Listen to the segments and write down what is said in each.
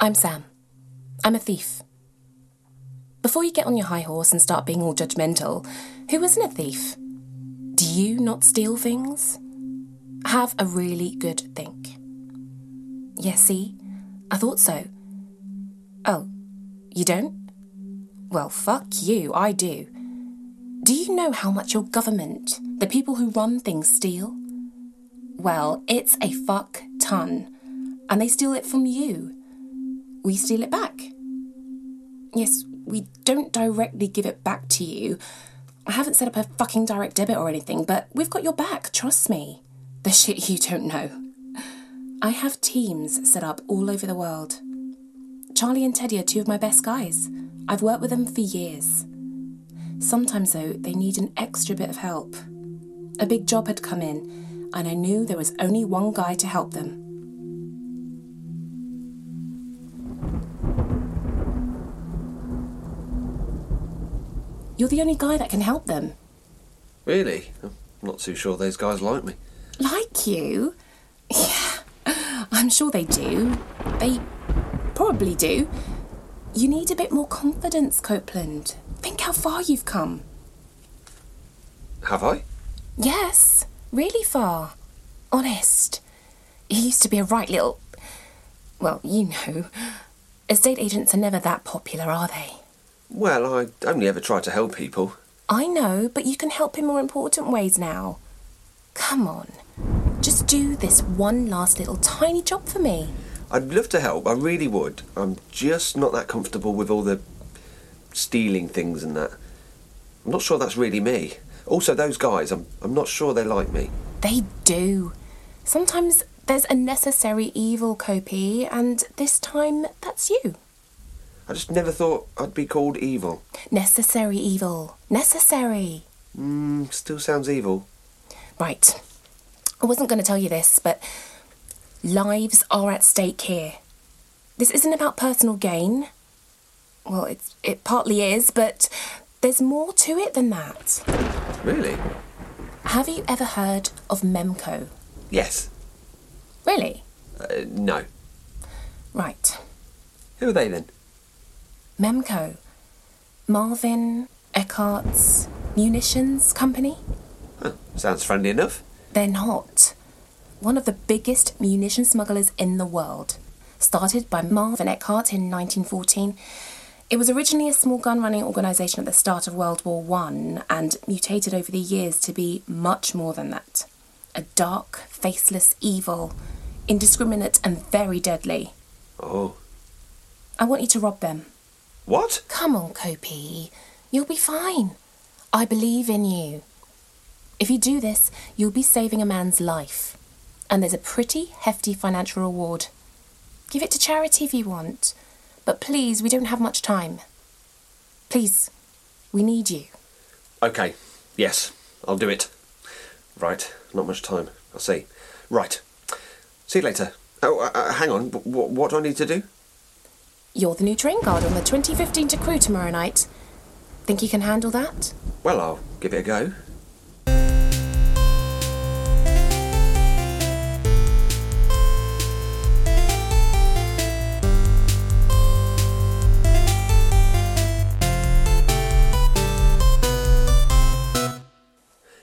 I'm Sam. I'm a thief. Before you get on your high horse and start being all judgmental, who isn't a thief? Do you not steal things? Have a really good think. Yes, see? I thought so. Oh, you don't? Well, fuck you, I do. Do you know how much your government, the people who run things, steal? Well, it's a fuck ton. And they steal it from you. We steal it back. Yes, we don't directly give it back to you. I haven't set up a fucking direct debit or anything, but we've got your back, trust me. The shit you don't know. I have teams set up all over the world. Charlie and Teddy are two of my best guys. I've worked with them for years. Sometimes, though, they need an extra bit of help. A big job had come in, and I knew there was only one guy to help them. You're the only guy that can help them. Really? I'm not too sure those guys like me. Like you? Yeah, I'm sure they do. They probably do. You need a bit more confidence, Copeland. Think how far you've come. Have I? Yes, really far. Honest. You used to be a right little. Well, you know. Estate agents are never that popular, are they? Well, I only ever try to help people. I know, but you can help in more important ways now. Come on. Just do this one last little tiny job for me. I'd love to help, I really would. I'm just not that comfortable with all the stealing things and that. I'm not sure that's really me. Also, those guys, I'm, I'm not sure they like me. They do. Sometimes there's a necessary evil, Copy, and this time that's you. I just never thought I'd be called evil. Necessary evil. Necessary. Mm, still sounds evil. Right. I wasn't going to tell you this, but lives are at stake here. This isn't about personal gain. Well, it's, it partly is, but there's more to it than that. Really? Have you ever heard of Memco? Yes. Really? Uh, no. Right. Who are they then? Memco. Marvin Eckhart's munitions company? Huh, sounds friendly enough. They're not. One of the biggest munition smugglers in the world. Started by Marvin Eckhart in 1914. It was originally a small gun running organisation at the start of World War One and mutated over the years to be much more than that. A dark, faceless evil, indiscriminate and very deadly. Oh. I want you to rob them. What? Come on, Copy. You'll be fine. I believe in you. If you do this, you'll be saving a man's life. And there's a pretty hefty financial reward. Give it to charity if you want. But please, we don't have much time. Please, we need you. Okay. Yes, I'll do it. Right. Not much time. I'll see. Right. See you later. Oh, uh, uh, hang on. W- what do I need to do? You're the new train guard on the 2015 to Crewe tomorrow night. Think you can handle that? Well, I'll give it a go.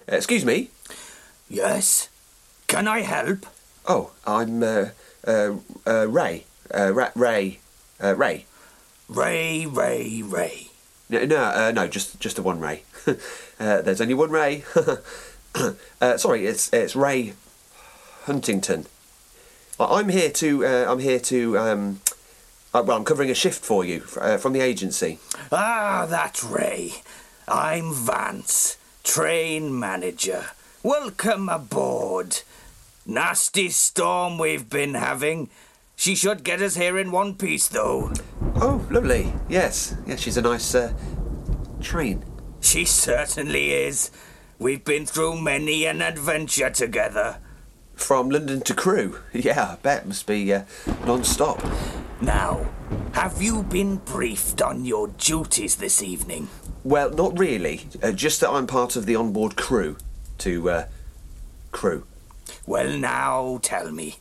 Excuse me. Yes? Can I help? Oh, I'm uh, uh, uh, Ray. Uh, Ray. Uh, Ray. Ray, Ray, Ray. No, no, uh, no, just just the one Ray. uh, there's only one Ray. uh, sorry, it's it's Ray Huntington. I'm here to uh, I'm here to um, uh, well, I'm covering a shift for you from the agency. Ah, that's Ray. I'm Vance, train manager. Welcome aboard. Nasty storm we've been having. She should get us here in one piece, though. Oh, lovely. Yes, yes, she's a nice uh, train. She certainly is. We've been through many an adventure together. From London to Crewe. Yeah, I bet must be uh, non-stop. Now, have you been briefed on your duties this evening? Well, not really. Uh, just that I'm part of the onboard crew. To uh, Crewe. Well, now tell me,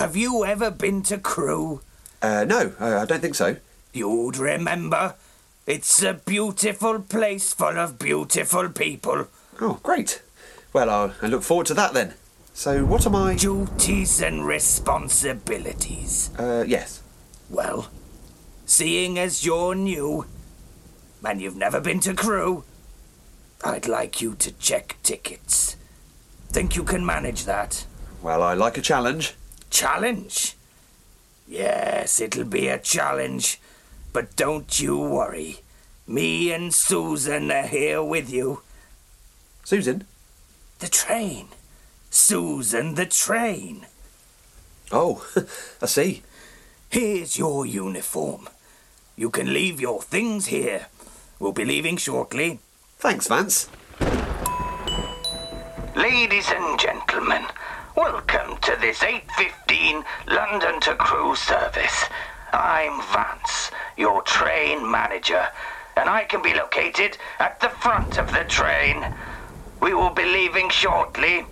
have you ever been to Crewe? Uh, no, I, I don't think so. You'd remember. It's a beautiful place full of beautiful people. Oh, great. Well, I'll, I look forward to that then. So, what are my. Duties and responsibilities. Uh, yes. Well, seeing as you're new, and you've never been to Crewe, I'd like you to check tickets. Think you can manage that? Well, I like a challenge. Challenge? Yes, it'll be a challenge. But don't you worry. Me and Susan are here with you. Susan? The train. Susan the train. Oh, I see. Here's your uniform. You can leave your things here. We'll be leaving shortly. Thanks, Vance. Ladies and gentlemen, welcome to this 8.15 London to Crewe service. I'm Vance, your train manager, and I can be located at the front of the train. We will be leaving shortly.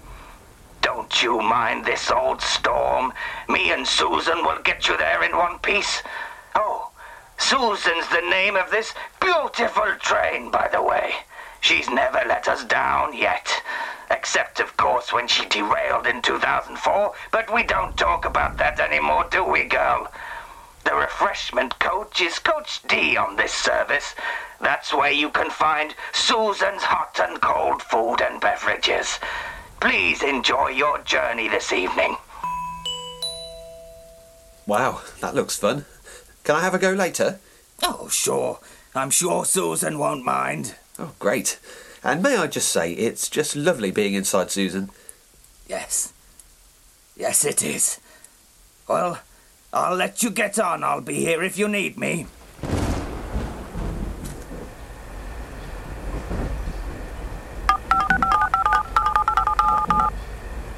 Don't you mind this old storm. Me and Susan will get you there in one piece. Oh, Susan's the name of this beautiful train, by the way. She's never let us down yet. Except, of course, when she derailed in 2004, but we don't talk about that anymore, do we, girl? The refreshment coach is Coach D on this service. That's where you can find Susan's hot and cold food and beverages. Please enjoy your journey this evening. Wow, that looks fun. Can I have a go later? Oh, sure. I'm sure Susan won't mind. Oh, great. And may I just say, it's just lovely being inside Susan. Yes. Yes, it is. Well, I'll let you get on. I'll be here if you need me.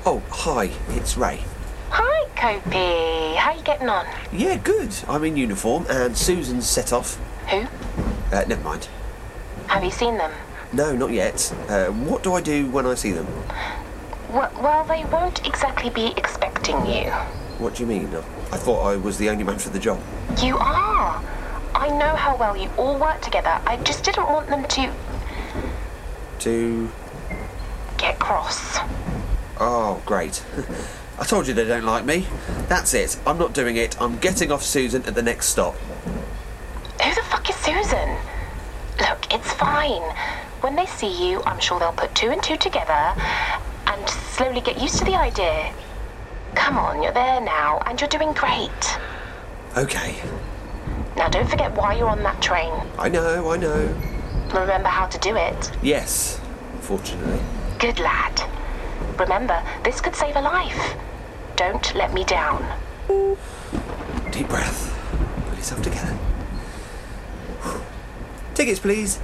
Oh, hi, it's Ray. Hi, Copy. How you getting on? Yeah, good. I'm in uniform and Susan's set off. Who? Uh, never mind. Have you seen them? No, not yet. Uh, what do I do when I see them? Well, well, they won't exactly be expecting you. What do you mean? I thought I was the only man for the job. You are. I know how well you all work together. I just didn't want them to To. get cross. Oh, great. I told you they don't like me. That's it. I'm not doing it. I'm getting off Susan at the next stop. Who the fuck is Susan? It's fine. When they see you, I'm sure they'll put two and two together and slowly get used to the idea. Come on, you're there now, and you're doing great. Okay. Now, don't forget why you're on that train. I know, I know. Remember how to do it. Yes, fortunately. Good lad. Remember, this could save a life. Don't let me down. Deep breath. Put yourself together. Tickets, please.